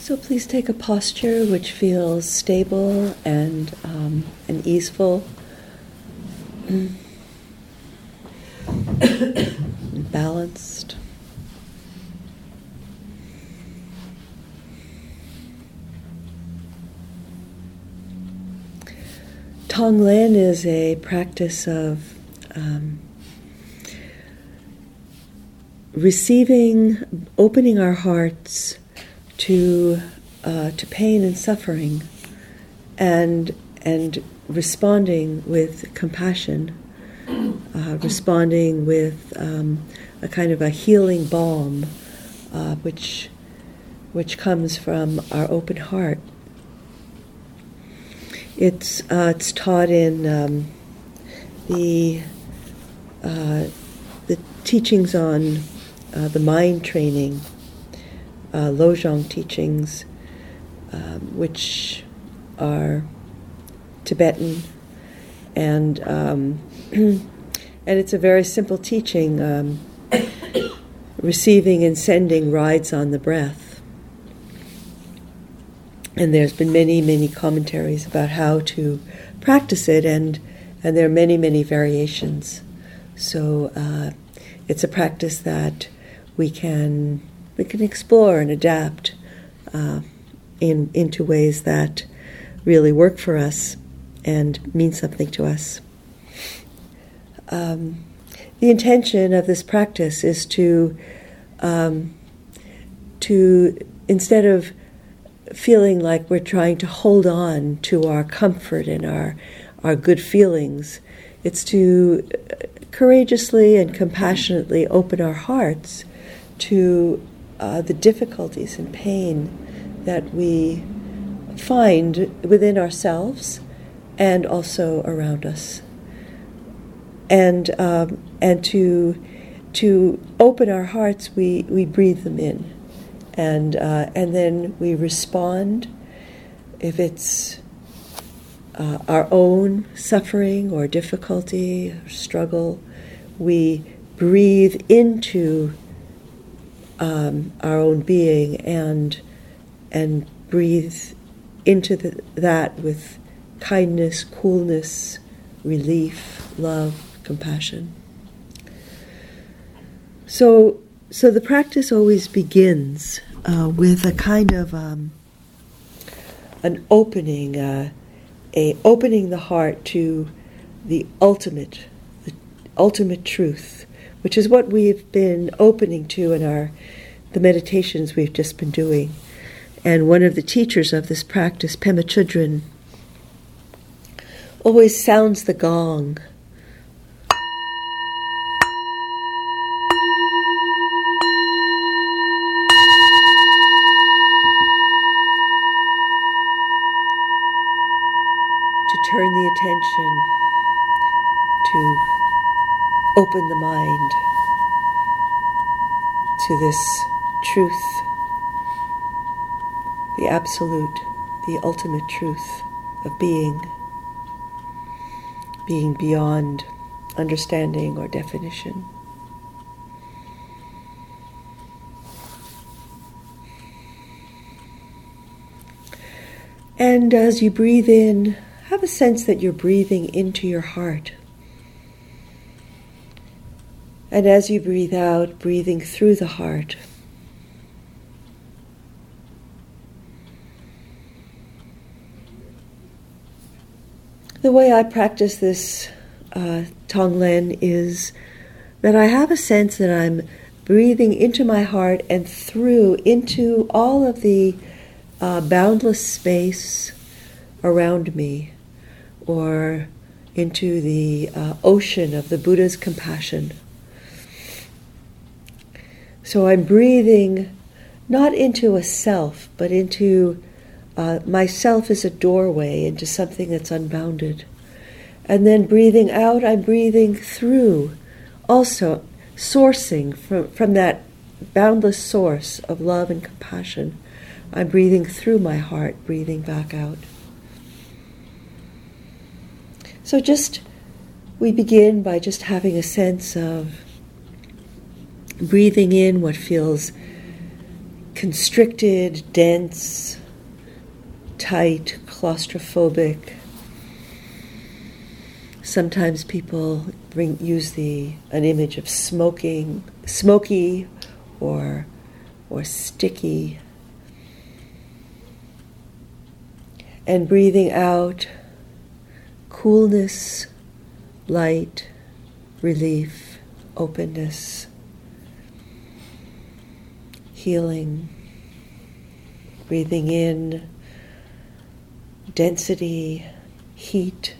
So please take a posture which feels stable and, um, and easeful. balanced. Tonglen is a practice of um, receiving, opening our hearts to uh, to pain and suffering, and and responding with compassion, uh, responding with um, a kind of a healing balm, uh, which which comes from our open heart. It's uh, it's taught in um, the uh, the teachings on uh, the mind training, uh, Lojong teachings, um, which are Tibetan, and um, and it's a very simple teaching. Um, receiving and sending rides on the breath. And there's been many, many commentaries about how to practice it, and and there are many, many variations. So uh, it's a practice that we can we can explore and adapt uh, in into ways that really work for us and mean something to us. Um, the intention of this practice is to um, to instead of feeling like we're trying to hold on to our comfort and our our good feelings, it's to courageously and compassionately open our hearts to uh, the difficulties and pain that we find within ourselves and also around us, and um, and to to open our hearts, we, we breathe them in, and uh, and then we respond. If it's uh, our own suffering or difficulty or struggle, we breathe into um, our own being and and breathe into the, that with kindness, coolness, relief, love, compassion. So, so the practice always begins uh, with a kind of um, an opening, uh, a opening the heart to the ultimate, the ultimate truth, which is what we've been opening to in our the meditations we've just been doing. And one of the teachers of this practice, Pema Chodron, always sounds the gong to turn the attention open the mind to this truth, the absolute, the ultimate truth of being, being beyond understanding or definition. And as you breathe in, have a sense that you're breathing into your heart. And as you breathe out, breathing through the heart. The way I practice this uh, Tonglen is that I have a sense that I'm breathing into my heart and through into all of the uh, boundless space around me or into the uh, ocean of the Buddha's compassion. So I'm breathing not into a self, but into uh, myself as a doorway into something that's unbounded. And then breathing out, I'm breathing through, also sourcing from, from that boundless source of love and compassion. I'm breathing through my heart, breathing back out. So just we begin by just having a sense of breathing in what feels constricted, dense, tight, claustrophobic. Sometimes people bring, use the an image of smoking, smoky, or or sticky. And breathing out, coolness, light, relief, openness, healing. Breathing in density, heat,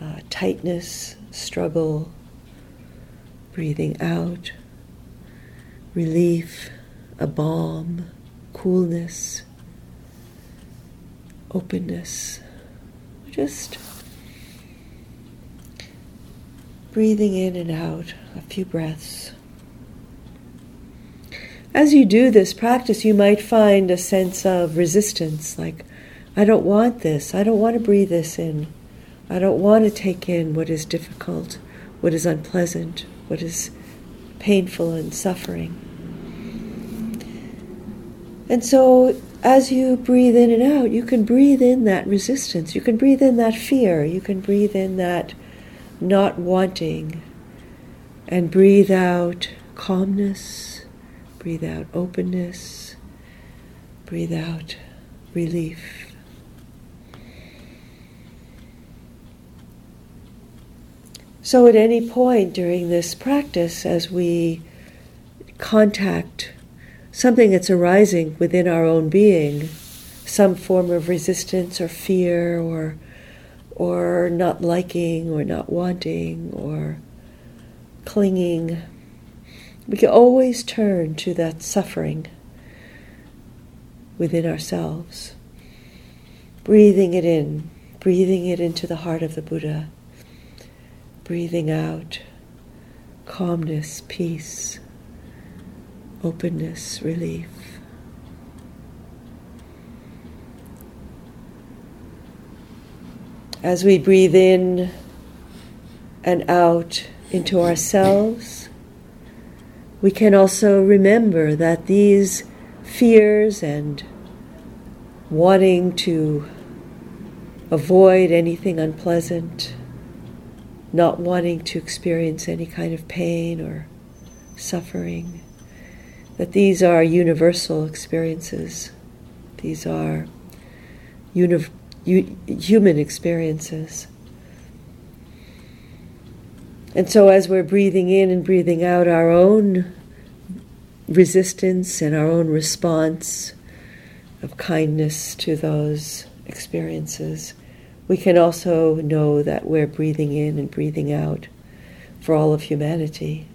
uh, tightness, struggle. Breathing out, relief, a balm, coolness, openness. Just breathing in and out a few breaths. As you do this practice, you might find a sense of resistance, like, I don't want this, I don't want to breathe this in, I don't want to take in what is difficult, what is unpleasant, what is painful and suffering. And so, as you breathe in and out, you can breathe in that resistance, you can breathe in that fear, you can breathe in that not wanting, and breathe out calmness, breathe out openness, breathe out relief. So, at any point during this practice, as we contact something that's arising within our own being, some form of resistance or fear or or not liking or not wanting or clinging. We can always turn to that suffering within ourselves, breathing it in, breathing it into the heart of the Buddha, breathing out calmness, peace, openness, relief. as we breathe in and out into ourselves, we can also remember that these fears and wanting to avoid anything unpleasant, not wanting to experience any kind of pain or suffering, that these are universal experiences. These are universal human experiences. And so, as we're breathing in and breathing out our own resistance and our own response of kindness to those experiences, we can also know that we're breathing in and breathing out for all of humanity.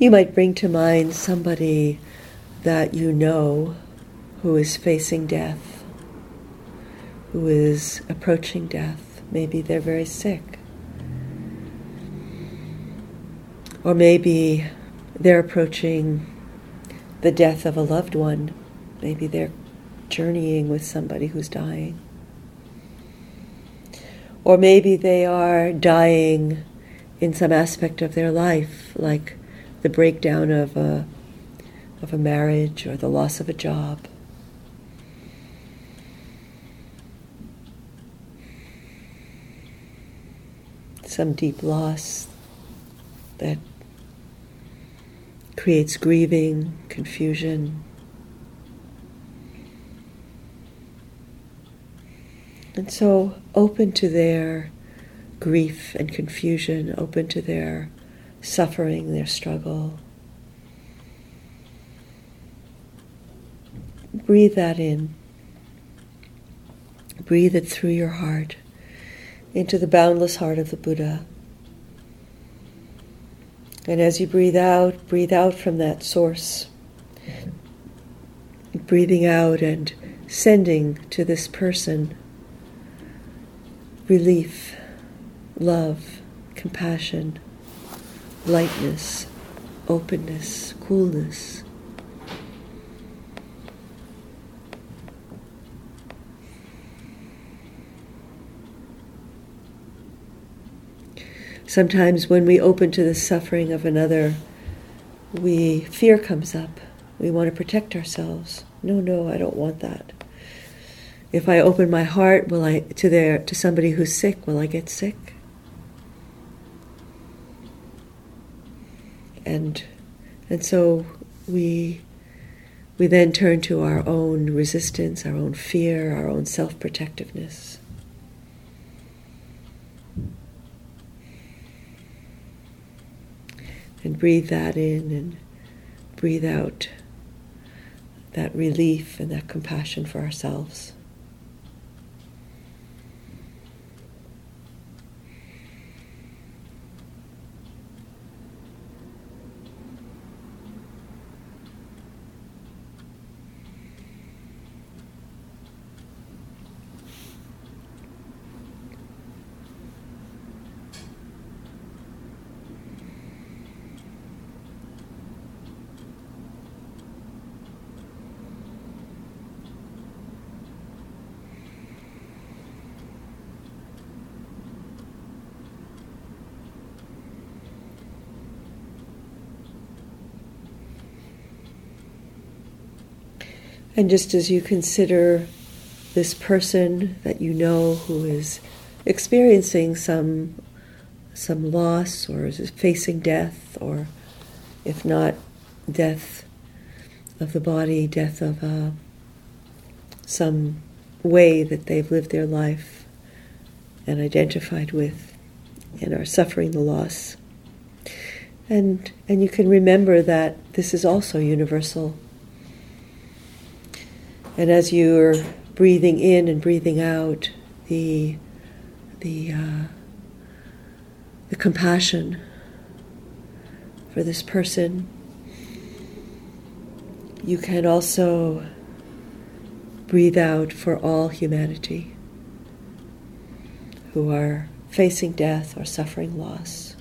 You might bring to mind somebody that you know who is facing death, who is approaching death. Maybe they're very sick. Or maybe they're approaching the death of a loved one. Maybe they're journeying with somebody who's dying. Or maybe they are dying in some aspect of their life, like the breakdown of a, of a marriage or the loss of a job. Some deep loss that creates grieving, confusion. And so, open to their grief and confusion, open to their suffering, their struggle. Breathe that in. Breathe it through your heart into the boundless heart of the Buddha. And as you breathe out, breathe out from that source. breathing out and sending to this person relief, love, compassion, lightness, openness, coolness. Sometimes when we open to the suffering of another, we fear comes up. We want to protect ourselves. No, no, I don't want that. If I open my heart, will I to their to somebody who's sick, will I get sick? And and so we we then turn to our own resistance, our own fear, our own self-protectiveness. And breathe that in and breathe out that relief and that compassion for ourselves. And just as you consider this person that you know who is experiencing some some loss or is facing death or if not death of the body, death of uh, some way that they've lived their life and identified with and are suffering the loss. And, and you can remember that this is also universal and as you're breathing in and breathing out, the the uh, the compassion for this person, you can also breathe out for all humanity who are facing death or suffering loss.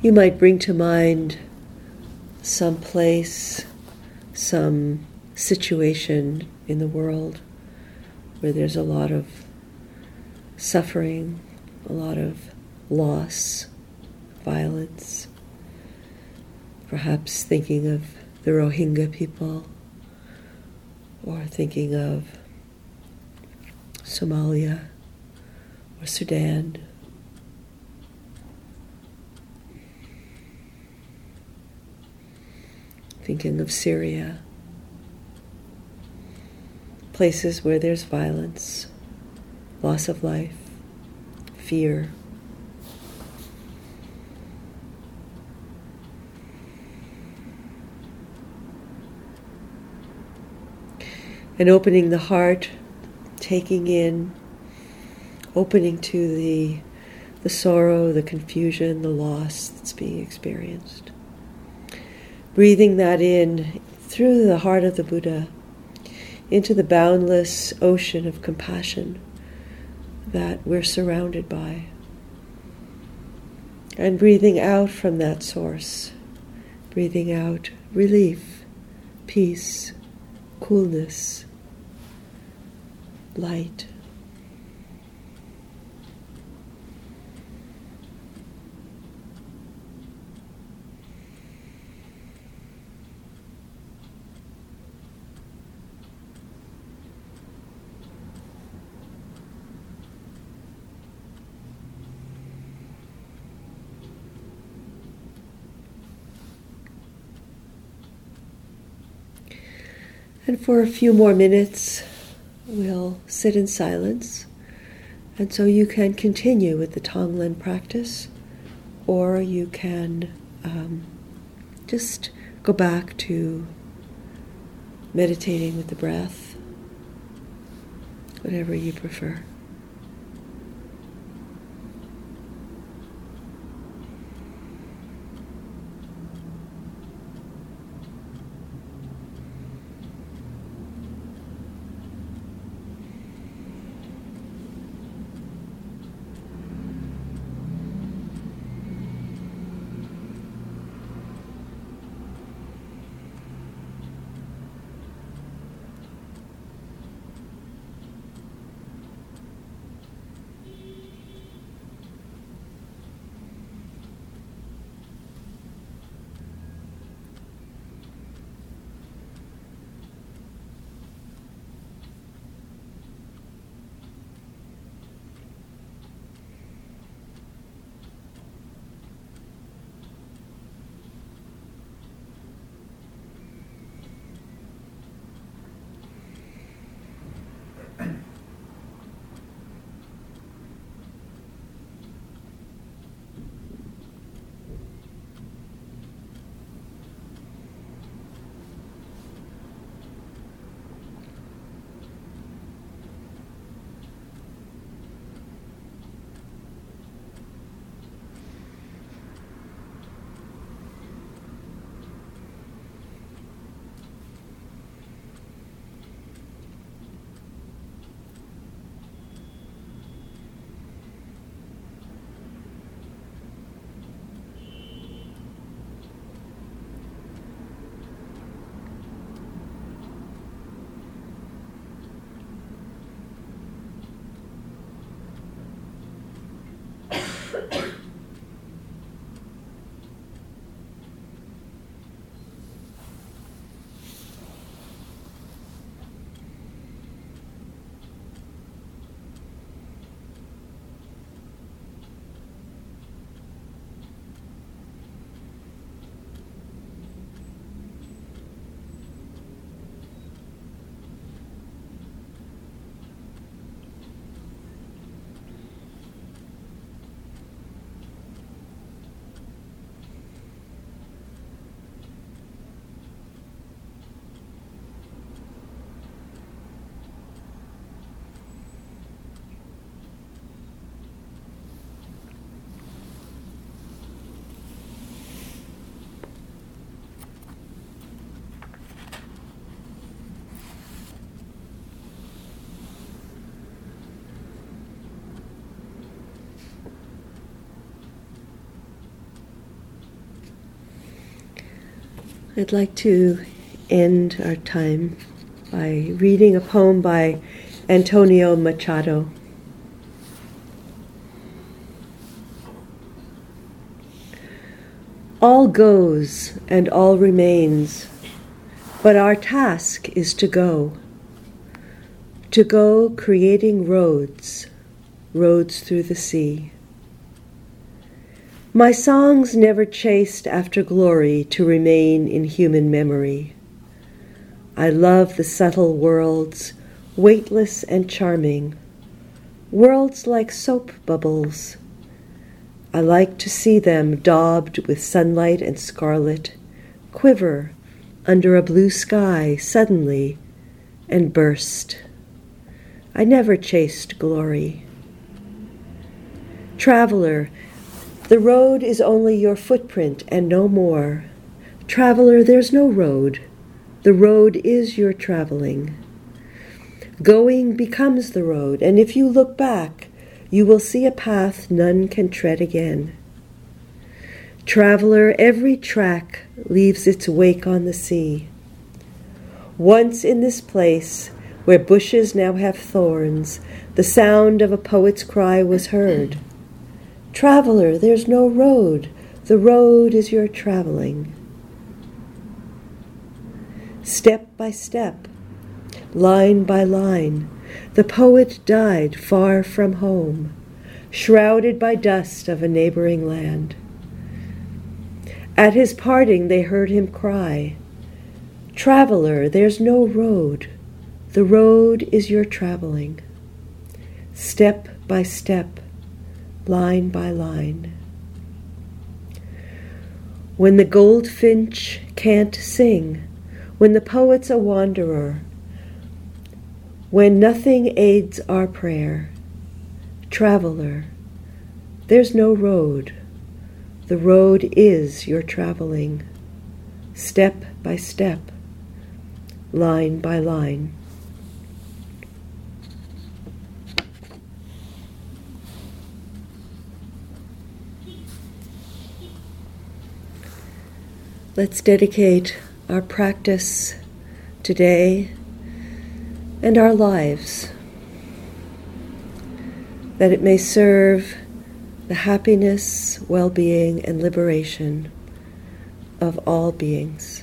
You might bring to mind some place, some situation in the world where there's a lot of suffering, a lot of loss, violence. Perhaps thinking of the Rohingya people or thinking of Somalia or Sudan. Thinking of Syria, places where there's violence, loss of life, fear. And opening the heart, taking in, opening to the, the sorrow, the confusion, the loss that's being experienced breathing that in through the heart of the Buddha into the boundless ocean of compassion that we're surrounded by. And breathing out from that source, breathing out relief, peace, coolness, light. And for a few more minutes, we'll sit in silence. And so you can continue with the Tonglen practice, or you can um, just go back to meditating with the breath, whatever you prefer. I'd like to end our time by reading a poem by Antonio Machado. All goes and all remains, but our task is to go. To go creating roads, roads through the sea. My songs never chased after glory to remain in human memory. I love the subtle worlds, weightless and charming, worlds like soap bubbles. I like to see them daubed with sunlight and scarlet, quiver under a blue sky suddenly and burst. I never chased glory. Traveler, the road is only your footprint and no more. Traveler, there's no road. The road is your traveling. Going becomes the road, and if you look back, you will see a path none can tread again. Traveler, every track leaves its wake on the sea. Once in this place, where bushes now have thorns, the sound of a poet's cry was heard. Traveler, there's no road. The road is your traveling. Step by step, line by line, the poet died far from home, shrouded by dust of a neighboring land. At his parting, they heard him cry, Traveler, there's no road. The road is your traveling. Step by step, line by line. When the goldfinch can't sing, when the poet's a wanderer, when nothing aids our prayer, traveler, there's no road. The road is your traveling, step by step, line by line. Let's dedicate our practice today and our lives that it may serve the happiness, well being, and liberation of all beings.